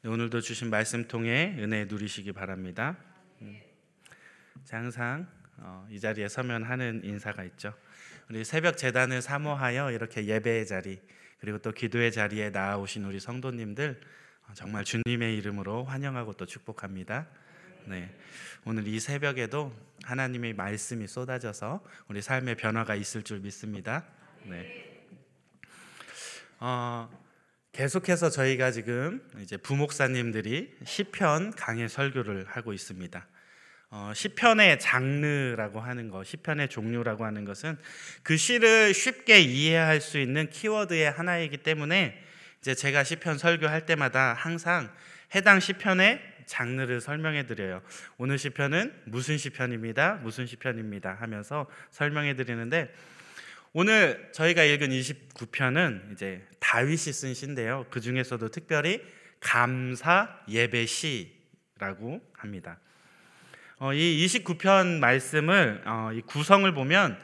네, 오늘도 주신 말씀 통해 은혜 누리시기 바랍니다. 음. 항상 어, 이 자리에 서면 하는 인사가 있죠. 우리 새벽 재단을 사모하여 이렇게 예배의 자리 그리고 또 기도의 자리에 나아오신 우리 성도님들 어, 정말 주님의 이름으로 환영하고 또 축복합니다. 네, 오늘 이 새벽에도 하나님의 말씀이 쏟아져서 우리 삶의 변화가 있을 줄 믿습니다. 네. 어, 계속해서 저희가 지금 이제 부목사님들이 시편 강해 설교를 하고 있습니다. 어, 시편의 장르라고 하는 것, 시편의 종류라고 하는 것은 그 시를 쉽게 이해할 수 있는 키워드의 하나이기 때문에 이제 제가 시편 설교할 때마다 항상 해당 시편의 장르를 설명해 드려요. 오늘 시편은 무슨 시편입니다. 무슨 시편입니다 하면서 설명해 드리는데 오늘 저희가 읽은 29편은 이제 다윗이 쓴 시인데요. 그 중에서도 특별히 감사 예배 시라고 합니다. 어, 이 29편 말씀을 어, 이 구성을 보면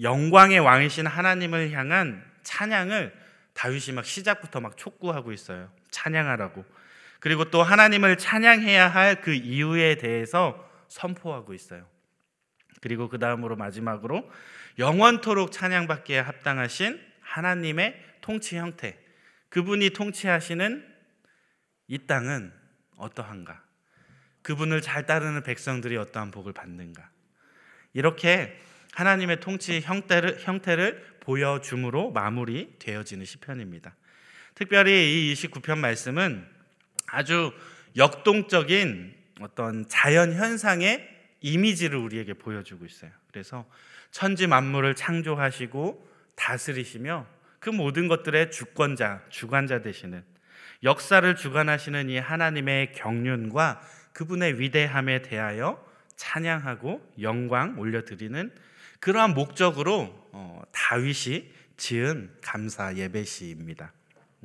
영광의 왕이신 하나님을 향한 찬양을 다윗이 막 시작부터 막 촉구하고 있어요. 찬양하라고. 그리고 또 하나님을 찬양해야 할 그 이유에 대해서 선포하고 있어요. 그리고 그 다음으로 마지막으로 영원토록 찬양받기에 합당하신 하나님의 통치 형태. 그분이 통치하시는 이 땅은 어떠한가? 그분을 잘 따르는 백성들이 어떠한 복을 받는가? 이렇게 하나님의 통치 형태를, 형태를 보여줌으로 마무리 되어지는 시편입니다. 특별히 이 29편 말씀은 아주 역동적인 어떤 자연 현상의 이미지를 우리에게 보여주고 있어요. 그래서 천지 만물을 창조하시고 다스리시며 그 모든 것들의 주권자, 주관자 되시는 역사를 주관하시는 이 하나님의 경륜과 그분의 위대함에 대하여 찬양하고 영광 올려드리는 그러한 목적으로 어, 다윗이 지은 감사 예배시입니다.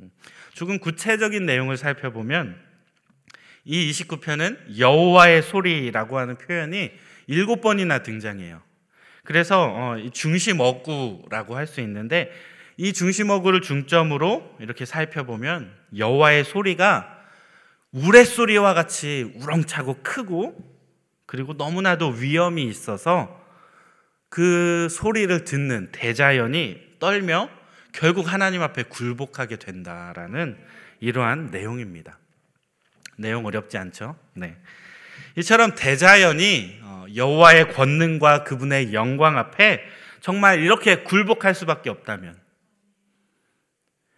음, 조금 구체적인 내용을 살펴보면 이 29편은 여호와의 소리라고 하는 표현이 일곱 번이나 등장해요. 그래서 어, 중심 어구라고 할 수 있는데 이 중심 어구를 중점으로 이렇게 살펴보면 여호와의 소리가 우레소리와 같이 우렁차고 크고 그리고 너무나도 위험이 있어서 그 소리를 듣는 대자연이 떨며 결국 하나님 앞에 굴복하게 된다라는 이러한 내용입니다. 내용 어렵지 않죠? 네. 이처럼 대자연이 어, 여호와의 권능과 그분의 영광 앞에 정말 이렇게 굴복할 수밖에 없다면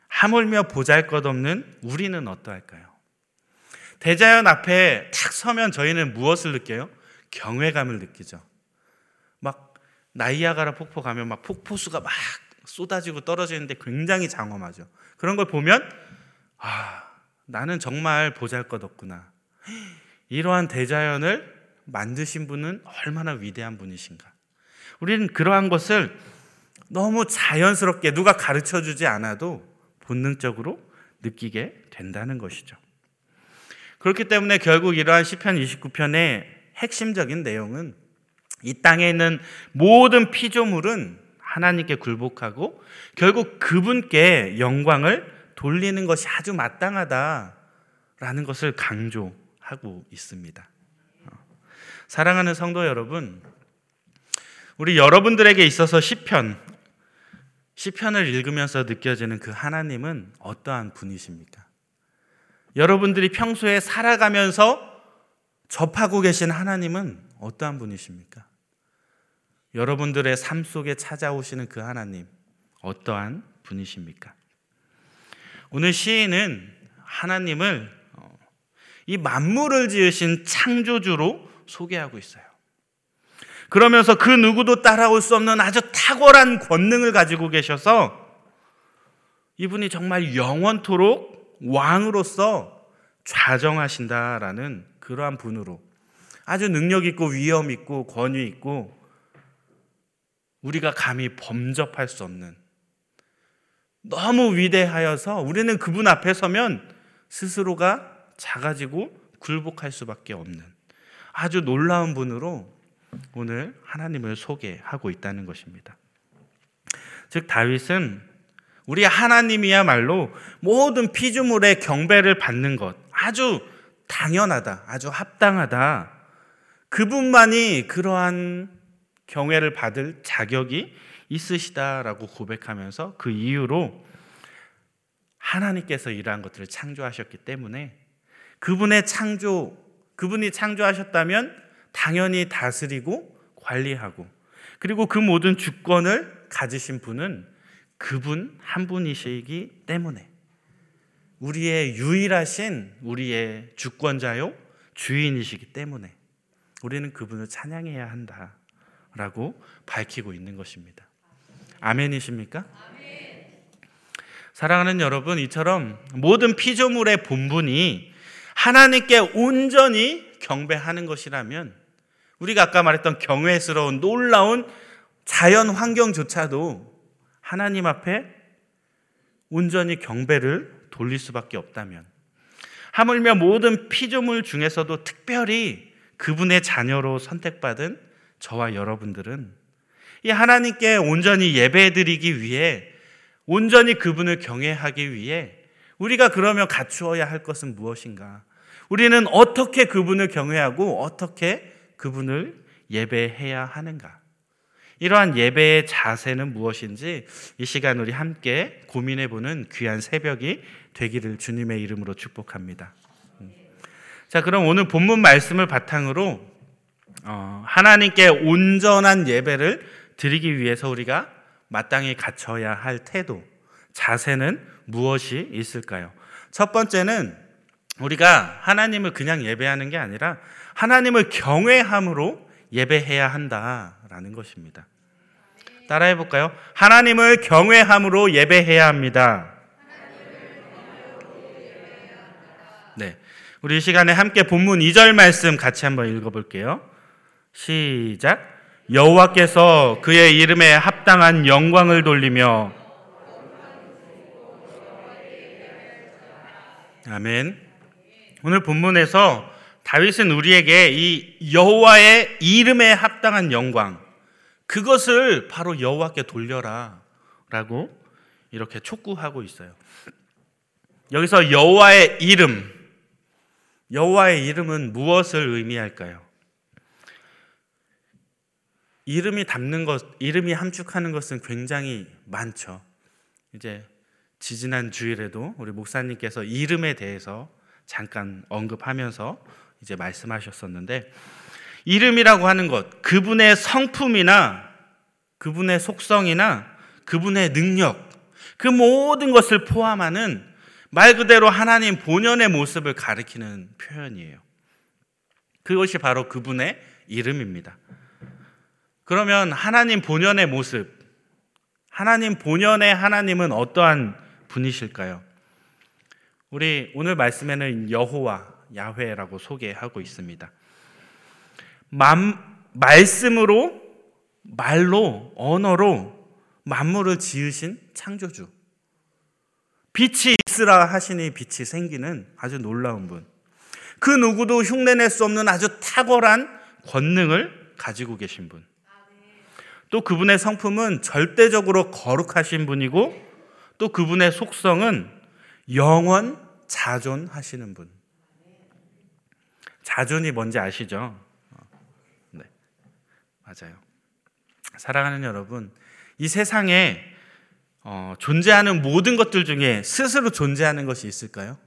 하물며 보잘것없는 우리는 어떠할까요? 대자연 앞에 탁 서면 저희는 무엇을 느껴요? 경외감을 느끼죠. 막 나이아가라 폭포 가면 막 폭포수가 막 쏟아지고 떨어지는데 굉장히 장엄하죠. 그런 걸 보면 아 나는 정말 보잘 것 없구나. 이러한 대자연을 만드신 분은 얼마나 위대한 분이신가. 우리는 그러한 것을 너무 자연스럽게 누가 가르쳐 주지 않아도 본능적으로 느끼게 된다는 것이죠. 그렇기 때문에 결국 이러한 시편 29편의 핵심적인 내용은 이 땅에 있는 모든 피조물은 하나님께 굴복하고 결국 그분께 영광을 돌리는 것이 아주 마땅하다라는 것을 강조하고 있습니다. 어. 사랑하는 성도 여러분, 우리 여러분들에게 있어서 시편 시편을 읽으면서 느껴지는 그 하나님은 어떠한 분이십니까? 여러분들이 평소에 살아가면서 접하고 계신 하나님은 어떠한 분이십니까? 여러분들의 삶 속에 찾아오시는 그 하나님 어떠한 분이십니까? 오늘 시인은 하나님을 어, 이 만물을 지으신 창조주로 소개하고 있어요. 그러면서 그 누구도 따라올 수 없는 아주 탁월한 권능을 가지고 계셔서 이분이 정말 영원토록 왕으로서 좌정하신다라는 그러한 분으로 아주 능력 있고 위엄 있고 권위 있고 우리가 감히 범접할 수 없는 너무 위대하여서 우리는 그분 앞에 서면 스스로가 작아지고 굴복할 수밖에 없는 아주 놀라운 분으로 오늘 하나님을 소개하고 있다는 것입니다. 즉 다윗은 우리 하나님이야말로 모든 피조물의 경배를 받는 것, 아주 당연하다, 아주 합당하다. 그분만이 그러한 경외를 받을 자격이 있으시다라고 고백하면서 그 이유로 하나님께서 이러한 것들을 창조하셨기 때문에 그분의 창조, 그분이 창조하셨다면 당연히 다스리고 관리하고 그리고 그 모든 주권을 가지신 분은 그분 한 분이시기 때문에 우리의 유일하신 우리의 주권자요 주인이시기 때문에 우리는 그분을 찬양해야 한다라고 밝히고 있는 것입니다. 아멘이십니까? 사랑하는 여러분, 이처럼 모든 피조물의 본분이 하나님께 온전히 경배하는 것이라면 우리가 아까 말했던 경외스러운 놀라운 자연 환경조차도 하나님 앞에 온전히 경배를 돌릴 수밖에 없다면 하물며 모든 피조물 중에서도 특별히 그분의 자녀로 선택받은 저와 여러분들은 이 하나님께 온전히 예배드리기 위해 온전히 그분을 경외하기 위해 우리가 그러면 갖추어야 할 것은 무엇인가? 우리는 어떻게 그분을 경외하고 어떻게 그분을 예배해야 하는가? 이러한 예배의 자세는 무엇인지 이 시간 우리 함께 고민해 보는 귀한 새벽이 되기를 주님의 이름으로 축복합니다. 음. 자, 그럼 오늘 본문 말씀을 바탕으로 어, 하나님께 온전한 예배를 드리기 위해서 우리가 마땅히 갖춰야 할 태도, 자세는 무엇이 있을까요? 첫 번째는 우리가 하나님을 그냥 예배하는 게 아니라 하나님을 경외함으로 예배해야 한다라는 것입니다. 따라해 볼까요? 하나님을 경외함으로 예배해야 합니다. 네. 우리 시간에 함께 본문 2절 말씀 같이 한번 읽어 볼게요. 시작. 여호와께서 그의 이름에 합당한 영광을 돌리며 아멘. 오늘 본문에서 다윗은 우리에게 이 여호와의 이름에 합당한 영광 그것을 바로 여호와께 돌려라라고 이렇게 촉구하고 있어요. 여기서 여호와의 이름 여호와의 이름은 무엇을 의미할까요? 이름이 담는 것, 이름이 함축하는 것은 굉장히 많죠. 이제 지지난 주일에도 우리 목사님께서 이름에 대해서 잠깐 언급하면서 이제 말씀하셨었는데 이름이라고 하는 것, 그분의 성품이나 그분의 속성이나 그분의 능력, 그 모든 것을 포함하는 말 그대로 하나님 본연의 모습을 가리키는 표현이에요. 그것이 바로 그분의 이름입니다. 그러면 하나님 본연의 모습, 하나님 본연의 하나님은 어떠한 분이실까요? 우리 오늘 말씀에는 여호와, 야훼라고 소개하고 있습니다. 맘, 말씀으로, 말로, 언어로 만물을 지으신 창조주. 빛이 있으라 하시니 빛이 생기는 아주 놀라운 분. 그 누구도 흉내낼 수 없는 아주 탁월한 권능을 가지고 계신 분. 또 그분의 성품은 절대적으로 거룩하신 분이고 또 그분의 속성은 영원 자존하시는 분. 자존이 뭔지 아시죠? 네. 맞아요. 사랑하는 여러분, 이 세상에 어, 존재하는 모든 것들 중에 스스로 존재하는 것이 있을까요?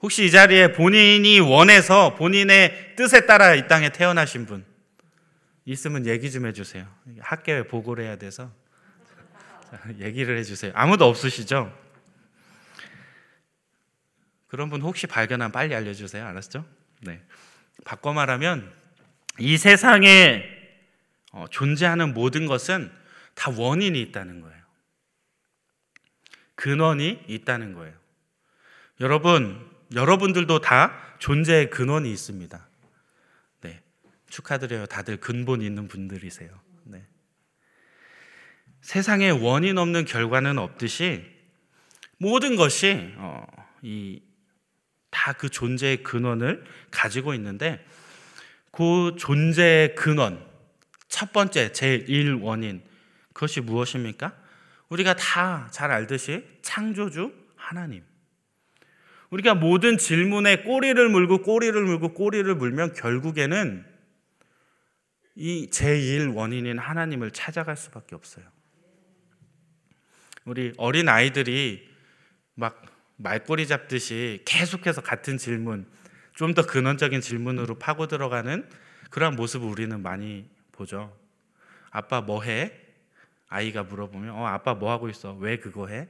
혹시 이 자리에 본인이 원해서 본인의 뜻에 따라 이 땅에 태어나신 분, 있으면 얘기 좀 해주세요. 학교에 보고를 해야 돼서 얘기를 해주세요. 아무도 없으시죠? 그런 분 혹시 발견하면 빨리 알려주세요. 알았죠? 네. 바꿔 말하면 이 세상에 어, 존재하는 모든 것은 다 원인이 있다는 거예요. 근원이 있다는 거예요. 여러분, 여러분들도 다 존재의 근원이 있습니다. 축하드려요. 다들 근본 있는 분들이세요. 네. 세상에 원인 없는 결과는 없듯이 모든 것이 어, 다그 존재의 근원을 가지고 있는데 그 존재의 근원 첫 번째 제일 원인 그것이 무엇입니까? 우리가 다 잘 알듯이 창조주 하나님. 우리가 모든 질문에 꼬리를 물고 꼬리를 물고 꼬리를 물면 결국에는 이 제1 원인인 하나님을 찾아갈 수밖에 없어요. 우리 어린 아이들이 막 말꼬리 잡듯이 계속해서 같은 질문, 좀 더 근원적인 질문으로 파고 들어가는 그러한 모습을 우리는 많이 보죠. 아빠 뭐 해? 아이가 물어보면 어 아빠 뭐 하고 있어? 왜 그거 해?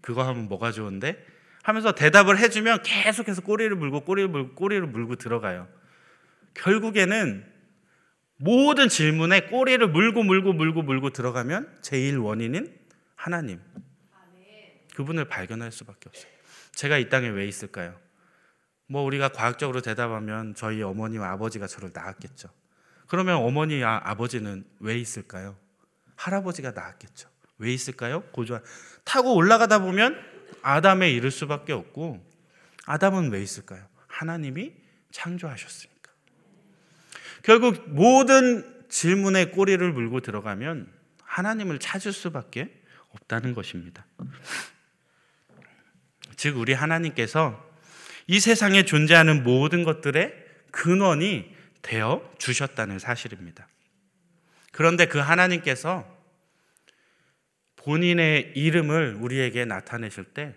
그거 하면 뭐가 좋은데? 하면서 대답을 해주면 계속해서 꼬리를 물고 꼬리를 물고 꼬리를 물고 들어가요. 결국에는 모든 질문에 꼬리를 물고 물고 물고 물고 들어가면 제일 원인인 하나님. 그분을 발견할 수밖에 없어요. 제가 이 땅에 왜 있을까요? 뭐 우리가 과학적으로 대답하면 저희 어머니와 아버지가 저를 낳았겠죠. 그러면 어머니와 아버지는 왜 있을까요? 할아버지가 낳았겠죠. 왜 있을까요? 고조 타고 올라가다 보면 아담에 이를 수밖에 없고 아담은 왜 있을까요? 하나님이 창조하셨으니까. 결국 모든 질문에 꼬리를 물고 들어가면 하나님을 찾을 수밖에 없다는 것입니다. 즉 우리 하나님께서 이 세상에 존재하는 모든 것들의 근원이 되어 주셨다는 사실입니다. 그런데 그 하나님께서 본인의 이름을 우리에게 나타내실 때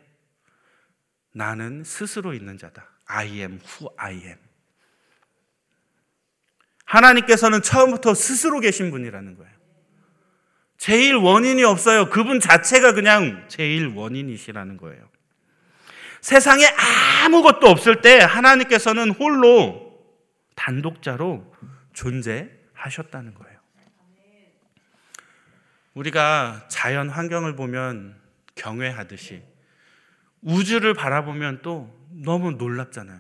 나는 스스로 있는 자다. I am who I am. 하나님께서는 처음부터 스스로 계신 분이라는 거예요. 제일 원인이 없어요. 그분 자체가 그냥 제일 원인이시라는 거예요. 세상에 아무것도 없을 때 하나님께서는 홀로 단독자로 존재하셨다는 거예요. 우리가 자연 환경을 보면 경외하듯이 우주를 바라보면 또 너무 놀랍잖아요.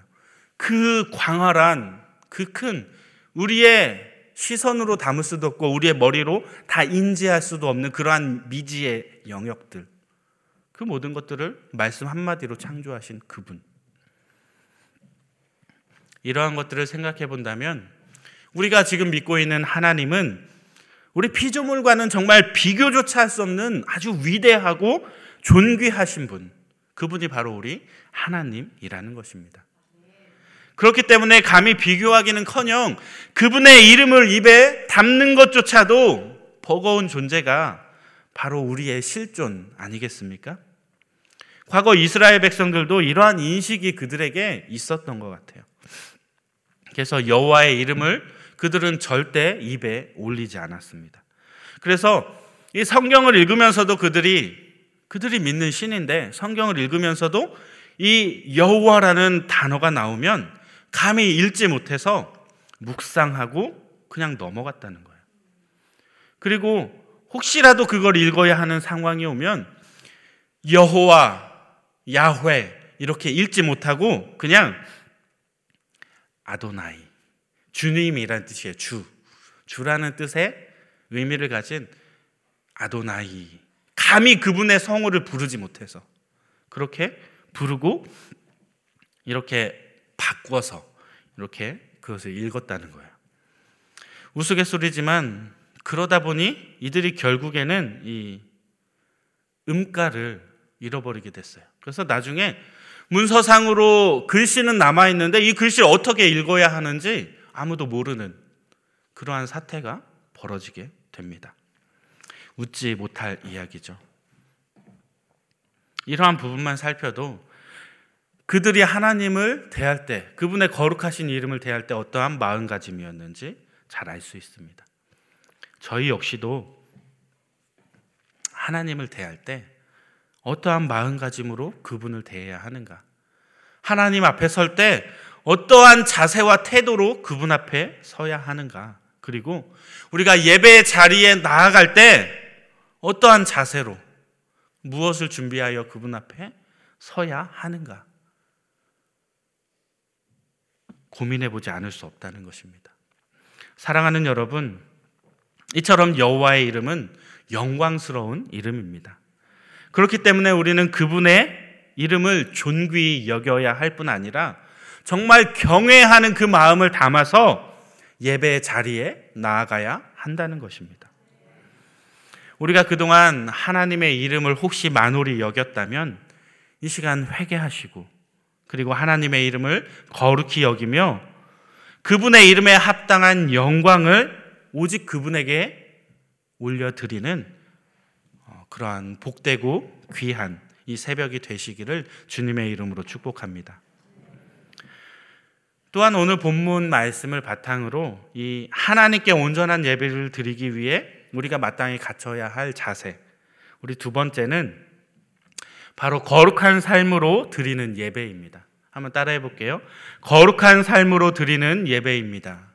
그 광활한 그 큰 우리의 시선으로 담을 수도 없고 우리의 머리로 다 인지할 수도 없는 그러한 미지의 영역들. 그 모든 것들을 말씀 한마디로 창조하신 그분. 이러한 것들을 생각해 본다면 우리가 지금 믿고 있는 하나님은 우리 피조물과는 정말 비교조차 할 수 없는 아주 위대하고 존귀하신 분. 그분이 바로 우리 하나님이라는 것입니다. 그렇기 때문에 감히 비교하기는 커녕 그분의 이름을 입에 담는 것조차도 버거운 존재가 바로 우리의 실존 아니겠습니까? 과거 이스라엘 백성들도 이러한 인식이 그들에게 있었던 것 같아요. 그래서 여호와의 이름을 그들은 절대 입에 올리지 않았습니다. 그래서 이 성경을 읽으면서도 그들이 그들이 믿는 신인데 성경을 읽으면서도 이 여호와라는 단어가 나오면 감히 읽지 못해서 묵상하고 그냥 넘어갔다는 거예요. 그리고 혹시라도 그걸 읽어야 하는 상황이 오면 여호와 야훼 이렇게 읽지 못하고 그냥 아도나이 주님이란 뜻이에요. 주 주라는 뜻의 의미를 가진 아도나이 감히 그분의 성호를 부르지 못해서 그렇게 부르고 이렇게 바꿔서 이렇게 그것을 읽었다는 거예요. 우스갯소리지만 그러다 보니 이들이 결국에는 이 음가를 잃어버리게 됐어요. 그래서 나중에 문서상으로 글씨는 남아 있는데 이 글씨를 어떻게 읽어야 하는지 아무도 모르는 그러한 사태가 벌어지게 됩니다. 웃지 못할 이야기죠. 이러한 부분만 살펴도 그들이 하나님을 대할 때, 그분의 거룩하신 이름을 대할 때 어떠한 마음가짐이었는지 잘 알 수 있습니다. 저희 역시도 하나님을 대할 때 어떠한 마음가짐으로 그분을 대해야 하는가? 하나님 앞에 설 때 어떠한 자세와 태도로 그분 앞에 서야 하는가? 그리고 우리가 예배 자리에 나아갈 때 어떠한 자세로 무엇을 준비하여 그분 앞에 서야 하는가? 고민해 보지 않을 수 없다는 것입니다. 사랑하는 여러분, 이처럼 여호와의 이름은 영광스러운 이름입니다. 그렇기 때문에 우리는 그분의 이름을 존귀히 여겨야 할 뿐 아니라 정말 경외하는 그 마음을 담아서 예배 자리에 나아가야 한다는 것입니다. 우리가 그동안 하나님의 이름을 혹시 만홀히 여겼다면 이 시간 회개하시고 그리고 하나님의 이름을 거룩히 여기며 그분의 이름에 합당한 영광을 오직 그분에게 올려드리는 어, 그러한 복되고 귀한 이 새벽이 되시기를 주님의 이름으로 축복합니다. 또한 오늘 본문 말씀을 바탕으로 이 하나님께 온전한 예배를 드리기 위해 우리가 마땅히 갖춰야 할 자세. 우리 두 번째는 바로 거룩한 삶으로 드리는 예배입니다. 한번 따라해 볼게요. 거룩한 삶으로 드리는 예배입니다.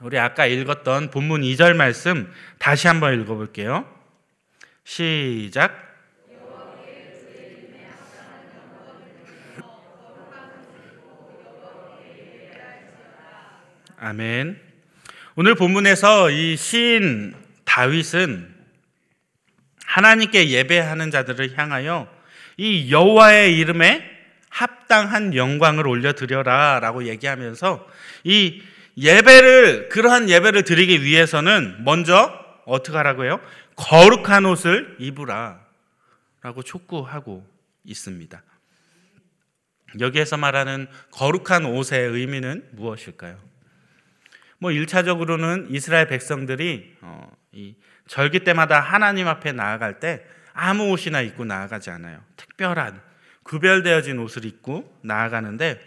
우리 아까 읽었던 본문 2절 말씀 다시 한번 읽어 볼게요. 시작. 아멘. 오늘 본문에서 이 시인 다윗은 하나님께 예배하는 자들을 향하여 이 여호와의 이름에 합당한 영광을 올려 드려라라고 얘기하면서 이 예배를 그러한 예배를 드리기 위해서는 먼저 어떻게 하라고 해요? 거룩한 옷을 입으라라고 촉구하고 있습니다. 여기에서 말하는 거룩한 옷의 의미는 무엇일까요? 뭐 1차적으로는 이스라엘 백성들이 어, 이 절기 때마다 하나님 앞에 나아갈 때 아무 옷이나 입고 나아가지 않아요. 특별한 구별되어진 옷을 입고 나아가는데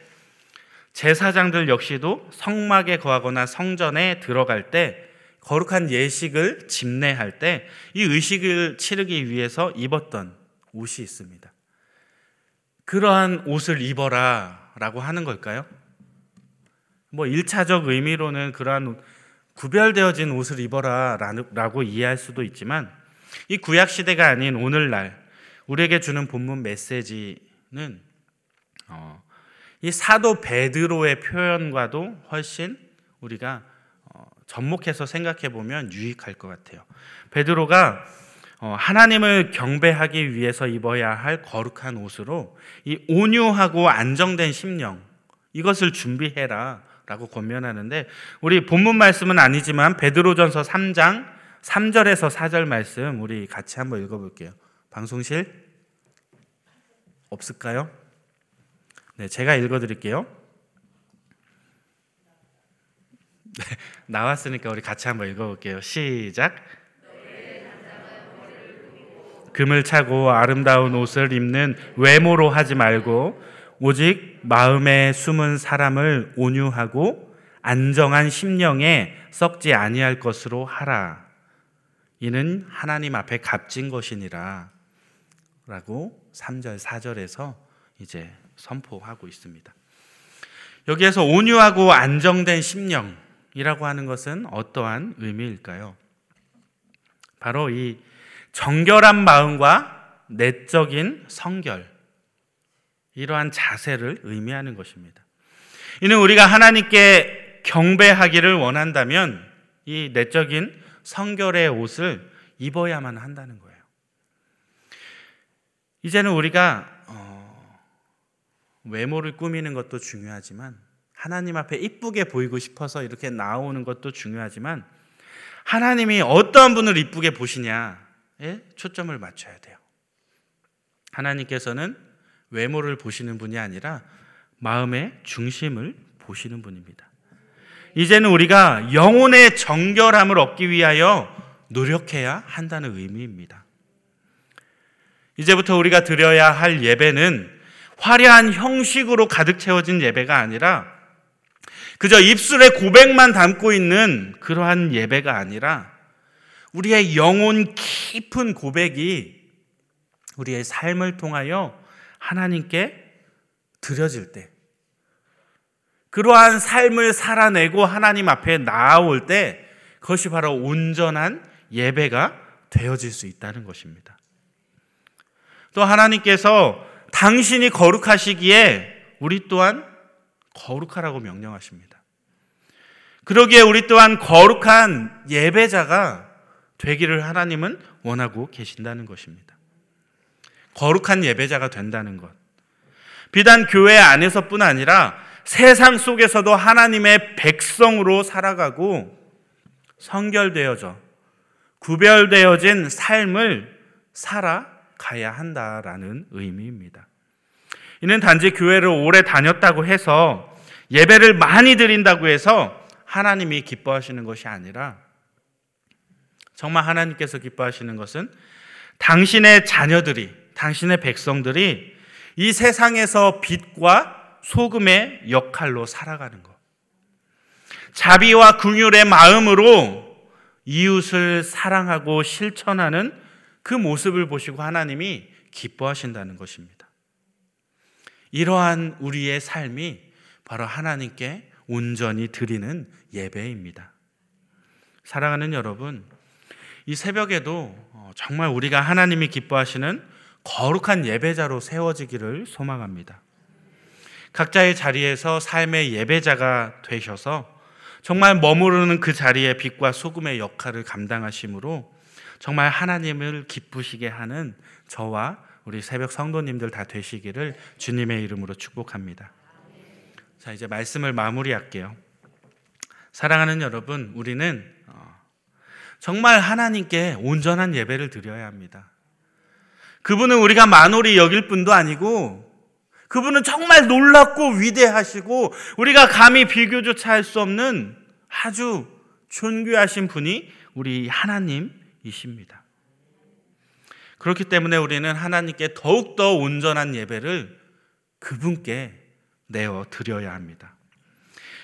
제사장들 역시도 성막에 거하거나 성전에 들어갈 때 거룩한 예식을 집례할 때 이 의식을 치르기 위해서 입었던 옷이 있습니다. 그러한 옷을 입어라 라고 하는 걸까요? 뭐 1차적 의미로는 그러한 구별되어진 옷을 입어라 라고 이해할 수도 있지만 이 구약 시대가 아닌 오늘날 우리에게 주는 본문 메시지는 어, 이 사도 베드로의 표현과도 훨씬 우리가 어, 접목해서 생각해 보면 유익할 것 같아요. 베드로가 어, 하나님을 경배하기 위해서 입어야 할 거룩한 옷으로 이 온유하고 안정된 심령 이것을 준비해라 라고 권면하는데 우리 본문 말씀은 아니지만 베드로전서 3장 3절에서 4절 말씀 우리 같이 한번 읽어 볼게요. 방송실 없을까요? 네, 제가 읽어 드릴게요. 네, 나왔으니까 우리 같이 한번 읽어 볼게요. 시작. 금을 차고 아름다운 옷을 입는 외모로 하지 말고 오직 마음에 숨은 사람을 온유하고 안정한 심령에 썩지 아니할 것으로 하라. 이는 하나님 앞에 값진 것이니라. 라고 3절, 4절에서 이제 선포하고 있습니다. 여기에서 온유하고 안정된 심령이라고 하는 것은 어떠한 의미일까요? 바로 이 정결한 마음과 내적인 성결, 이러한 자세를 의미하는 것입니다. 이는 우리가 하나님께 경배하기를 원한다면 이 내적인 성결의 옷을 입어야만 한다는 거예요. 이제는 우리가 어, 외모를 꾸미는 것도 중요하지만 하나님 앞에 이쁘게 보이고 싶어서 이렇게 나오는 것도 중요하지만 하나님이 어떠한 분을 이쁘게 보시냐에 초점을 맞춰야 돼요. 하나님께서는 외모를 보시는 분이 아니라 마음의 중심을 보시는 분입니다. 이제는 우리가 영혼의 정결함을 얻기 위하여 노력해야 한다는 의미입니다. 이제부터 우리가 드려야 할 예배는 화려한 형식으로 가득 채워진 예배가 아니라 그저 입술에 고백만 담고 있는 그러한 예배가 아니라 우리의 영혼 깊은 고백이 우리의 삶을 통하여 하나님께 드려질 때, 그러한 삶을 살아내고 하나님 앞에 나아올 때, 그것이 바로 온전한 예배가 되어질 수 있다는 것입니다. 또 하나님께서 당신이 거룩하시기에 우리 또한 거룩하라고 명령하십니다. 그러기에 우리 또한 거룩한 예배자가 되기를 하나님은 원하고 계신다는 것입니다. 거룩한 예배자가 된다는 것. 비단 교회 안에서뿐 아니라 세상 속에서도 하나님의 백성으로 살아가고 성결되어져 구별되어진 삶을 살아 살아가야 한다라는 의미입니다. 이는 단지 교회를 오래 다녔다고 해서 예배를 많이 드린다고 해서 하나님이 기뻐하시는 것이 아니라 정말 하나님께서 기뻐하시는 것은 당신의 자녀들이, 당신의 백성들이 이 세상에서 빛과 소금의 역할로 살아가는 것. 자비와 긍휼의 마음으로 이웃을 사랑하고 실천하는 그 모습을 보시고 하나님이 기뻐하신다는 것입니다. 이러한 우리의 삶이 바로 하나님께 온전히 드리는 예배입니다. 사랑하는 여러분, 이 새벽에도 어, 정말 우리가 하나님이 기뻐하시는 거룩한 예배자로 세워지기를 소망합니다. 각자의 자리에서 삶의 예배자가 되셔서 정말 머무르는 그 자리에 빛과 소금의 역할을 감당하심으로 정말 하나님을 기쁘시게 하는 저와 우리 새벽 성도님들 다 되시기를 주님의 이름으로 축복합니다. 자, 이제 말씀을 마무리할게요. 사랑하는 여러분, 우리는 어, 정말 하나님께 온전한 예배를 드려야 합니다. 그분은 우리가 만홀히 여길 뿐도 아니고 그분은 정말 놀랍고 위대하시고 우리가 감히 비교조차 할 수 없는 아주 존귀하신 분이 우리 하나님이십니다. 그렇기 때문에 우리는 하나님께 더욱더 온전한 예배를 그분께 내어 드려야 합니다.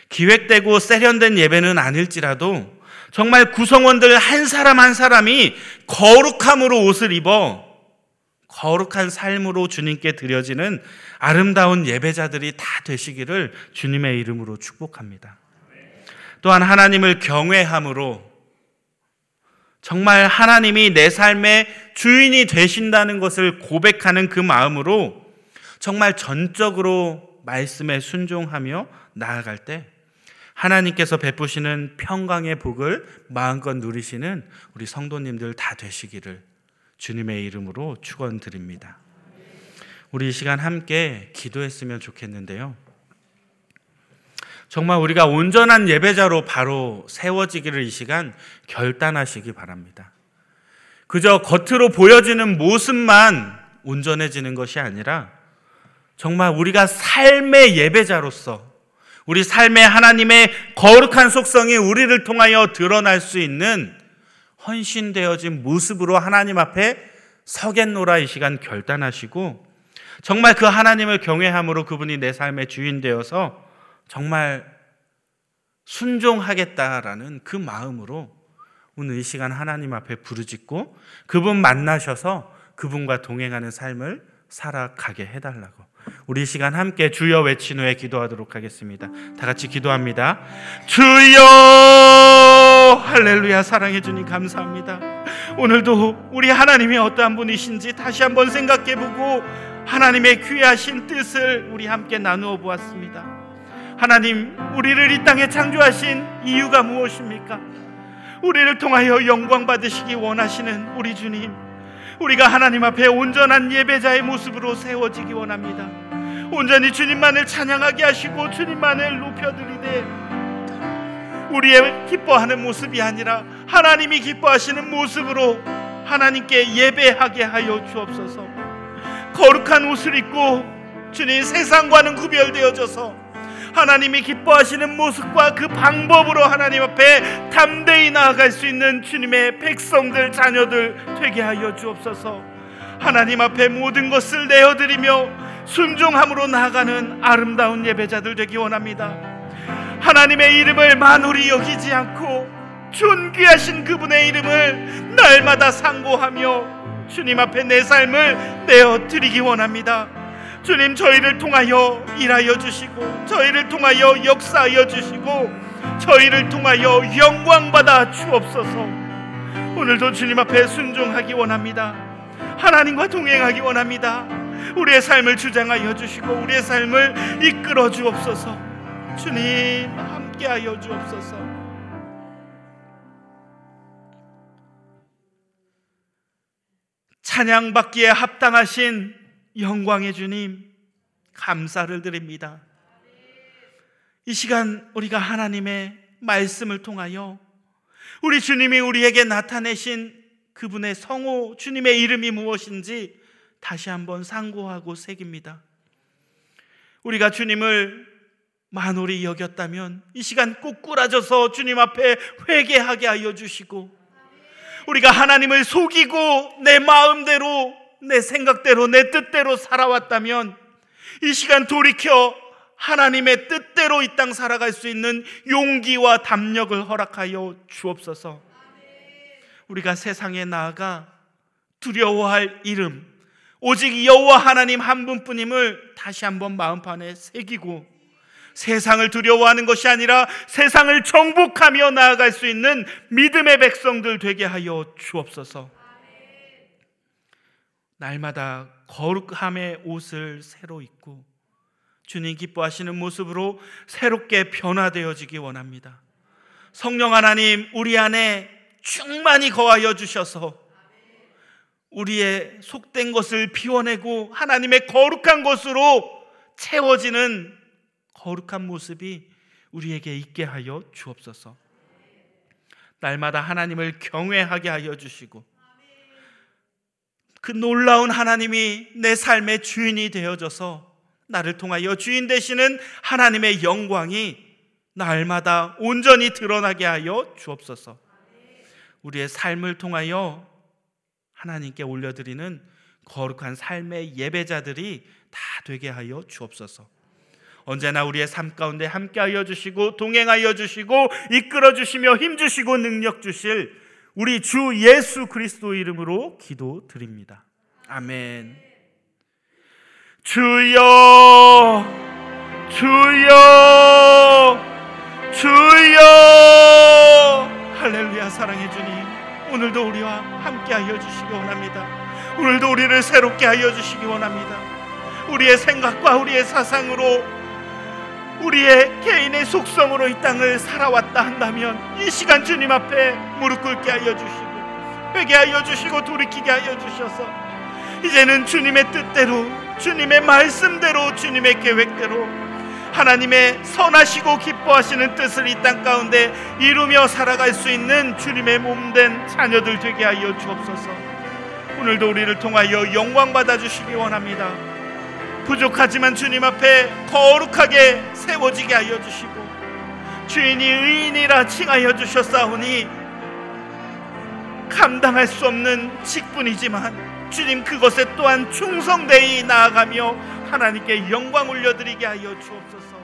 기획되고 세련된 예배는 아닐지라도 정말 구성원들 한 사람 한 사람이 거룩함으로 옷을 입어 거룩한 삶으로 주님께 드려지는 아름다운 예배자들이 다 되시기를 주님의 이름으로 축복합니다. 또한 하나님을 경외함으로 정말 하나님이 내 삶의 주인이 되신다는 것을 고백하는 그 마음으로 정말 전적으로 말씀에 순종하며 나아갈 때 하나님께서 베푸시는 평강의 복을 마음껏 누리시는 우리 성도님들 다 되시기를 주님의 이름으로 축원드립니다. 우리 이 시간 함께 기도했으면 좋겠는데요. 정말 우리가 온전한 예배자로 바로 세워지기를 이 시간 결단하시기 바랍니다. 그저 겉으로 보여지는 모습만 온전해지는 것이 아니라 정말 우리가 삶의 예배자로서 우리 삶의 하나님의 거룩한 속성이 우리를 통하여 드러날 수 있는 헌신되어진 모습으로 하나님 앞에 서겠노라 이 시간 결단하시고 정말 그 하나님을 경외함으로 그분이 내 삶의 주인 되어서 정말 순종하겠다라는 그 마음으로 오늘 이 시간 하나님 앞에 부르짖고 그분 만나셔서 그분과 동행하는 삶을 살아가게 해달라고 우리 시간 함께 주여 외친 후에 기도하도록 하겠습니다. 다 같이 기도합니다. 주여 할렐루야 사랑해 주님 감사합니다. 오늘도 우리 하나님이 어떠한 분이신지 다시 한번 생각해 보고 하나님의 귀하신 뜻을 우리 함께 나누어 보았습니다. 하나님, 우리를 이 땅에 창조하신 이유가 무엇입니까? 우리를 통하여 영광 받으시기 원하시는 우리 주님. 우리가 하나님 앞에 온전한 예배자의 모습으로 세워지기 원합니다. 온전히 주님만을 찬양하게 하시고 주님만을 높여드리되 우리의 기뻐하는 모습이 아니라 하나님이 기뻐하시는 모습으로 하나님께 예배하게 하여 주옵소서. 거룩한 옷을 입고 주님 세상과는 구별되어져서 하나님이 기뻐하시는 모습과 그 방법으로 하나님 앞에 담대히 나아갈 수 있는 주님의 백성들 자녀들 되게 하여 주옵소서. 하나님 앞에 모든 것을 내어드리며 순종함으로 나아가는 아름다운 예배자들 되기 원합니다. 하나님의 이름을 만홀히 여기지 않고 존귀하신 그분의 이름을 날마다 상고하며 주님 앞에 내 삶을 내어 드리기 원합니다. 주님 저희를 통하여 일하여 주시고 저희를 통하여 역사하여 주시고 저희를 통하여 영광 받아 주옵소서. 오늘도 주님 앞에 순종하기 원합니다. 하나님과 동행하기 원합니다. 우리의 삶을 주장하여 주시고 우리의 삶을 이끌어 주옵소서. 주님 함께하여 주옵소서. 찬양받기에 합당하신 영광의 주님, 감사를 드립니다. 이 시간 우리가 하나님의 말씀을 통하여 우리 주님이 우리에게 나타내신 그분의 성호, 주님의 이름이 무엇인지 다시 한번 상고하고 새깁니다. 우리가 주님을 만홀히 여겼다면 이 시간 꼭 꾸라져서 주님 앞에 회개하게 하여 주시고 우리가 하나님을 속이고 내 마음대로 내 생각대로 내 뜻대로 살아왔다면 이 시간 돌이켜 하나님의 뜻대로 이 땅 살아갈 수 있는 용기와 담력을 허락하여 주옵소서. 우리가 세상에 나아가 두려워할 이름 오직 여호와 하나님 한 분뿐임을 다시 한번 마음판에 새기고 세상을 두려워하는 것이 아니라 세상을 정복하며 나아갈 수 있는 믿음의 백성들 되게 하여 주옵소서. 날마다 거룩함의 옷을 새로 입고 주님 기뻐하시는 모습으로 새롭게 변화되어지기 원합니다. 성령 하나님, 우리 안에 충만히 거하여 주셔서 우리의 속된 것을 비워내고 하나님의 거룩한 것으로 채워지는 거룩한 모습이 우리에게 있게 하여 주옵소서. 날마다 하나님을 경외하게 하여 주시고 그 놀라운 하나님이 내 삶의 주인이 되어져서 나를 통하여 주인 되시는 하나님의 영광이 날마다 온전히 드러나게 하여 주옵소서. 우리의 삶을 통하여 하나님께 올려드리는 거룩한 삶의 예배자들이 다 되게 하여 주옵소서. 언제나 우리의 삶 가운데 함께하여 주시고 동행하여 주시고 이끌어 주시며 힘 주시고 능력 주실 우리 주 예수 그리스도 이름으로 기도드립니다. 아멘. 주여 주여 주여 할렐루야 사랑해 주님 오늘도 우리와 함께 하여 주시기 원합니다 오늘도 우리를 새롭게 하여 주시기 원합니다 우리의 생각과 우리의 사상으로 우리의 개인의 속성으로 이 땅을 살아왔다 한다면 이 시간 주님 앞에 무릎 꿇게 하여 주시고 회개하여 주시고 돌이키게 하여 주셔서 이제는 주님의 뜻대로 주님의 말씀대로 주님의 계획대로 하나님의 선하시고 기뻐하시는 뜻을 이 땅 가운데 이루며 살아갈 수 있는 주님의 몸된 자녀들 되게 하여 주옵소서. 오늘도 우리를 통하여 영광 받아 주시기 원합니다. 부족하지만 주님 앞에 거룩하게 세워지게 하여 주시고 주인이 의인이라 칭하여 주셨사오니 감당할 수 없는 직분이지만 주님 그것에 또한 충성되이 나아가며 하나님께 영광 올려드리게 하여 주옵소서.